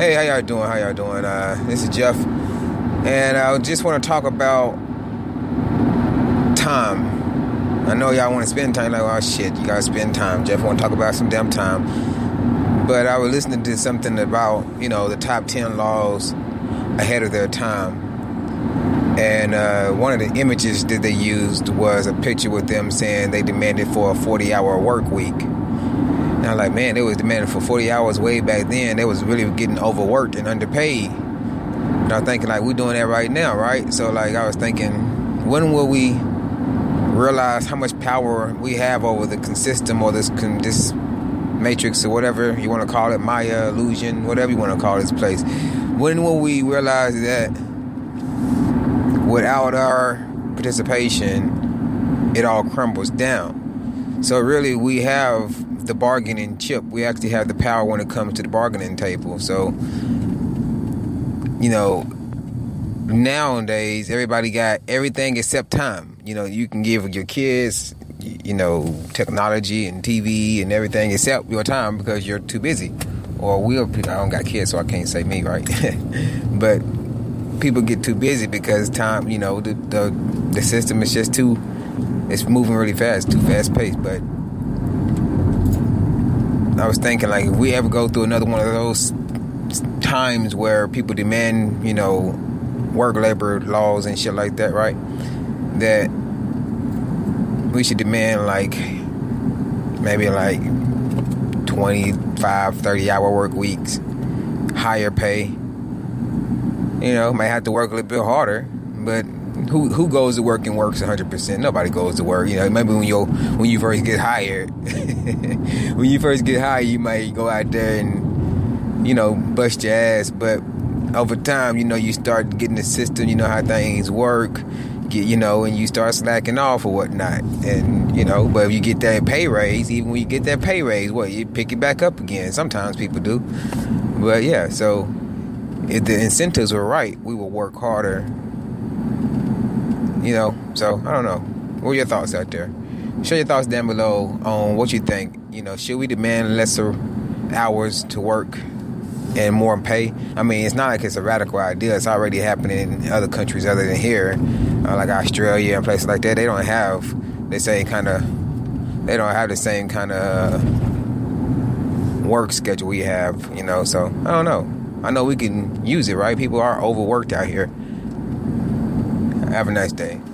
Hey, how y'all doing? How y'all doing? Uh, this is Jeff, and I just want to talk about time. I know y'all want to spend time. Like, oh shit, you gotta spend time. Jeff want to talk about some damn time. But I was listening to something about you know the top ten laws ahead of their time, and uh, one of the images that they used was a picture with them saying they demanded for a forty-hour work week. I'm like, man, they was demanding for 40 hours way back then. They was really getting overworked and underpaid. And I'm thinking like we're doing that right now, right? So like I was thinking, when will we realize how much power we have over the system or this this matrix or whatever you want to call it, Maya illusion, whatever you want to call this place? When will we realize that without our participation, it all crumbles down? So really, we have the bargaining chip. We actually have the power when it comes to the bargaining table. So, you know, nowadays everybody got everything except time. You know, you can give your kids, you know, technology and TV and everything except your time because you're too busy. Or we'll, I don't got kids, so I can't say me, right? but people get too busy because time, you know, the, the the system is just too, it's moving really fast, too fast paced. But I was thinking, like, if we ever go through another one of those times where people demand, you know, work labor laws and shit like that, right? That we should demand, like, maybe like 25, 30 hour work weeks, higher pay. You know, might have to work a little bit harder, but who who goes to work and works 100%? Nobody goes to work. You know, maybe when you when you first get hired, when you first get hired, you might go out there and you know bust your ass. But over time, you know, you start getting the system. You know how things work. Get you know, and you start slacking off or whatnot. And you know, but if you get that pay raise, even when you get that pay raise, what you pick it back up again. Sometimes people do. But yeah, so if the incentives were right, we would work harder you know, so I don't know. What are your thoughts out there? Share your thoughts down below on what you think. You know, should we demand lesser hours to work and more pay? I mean, it's not like it's a radical idea. It's already happening in other countries other than here, uh, like Australia and places like that. They don't have the same kind of. They don't have the same kind of work schedule we have. You know, so I don't know. I know we can use it, right? People are overworked out here. Have a nice day.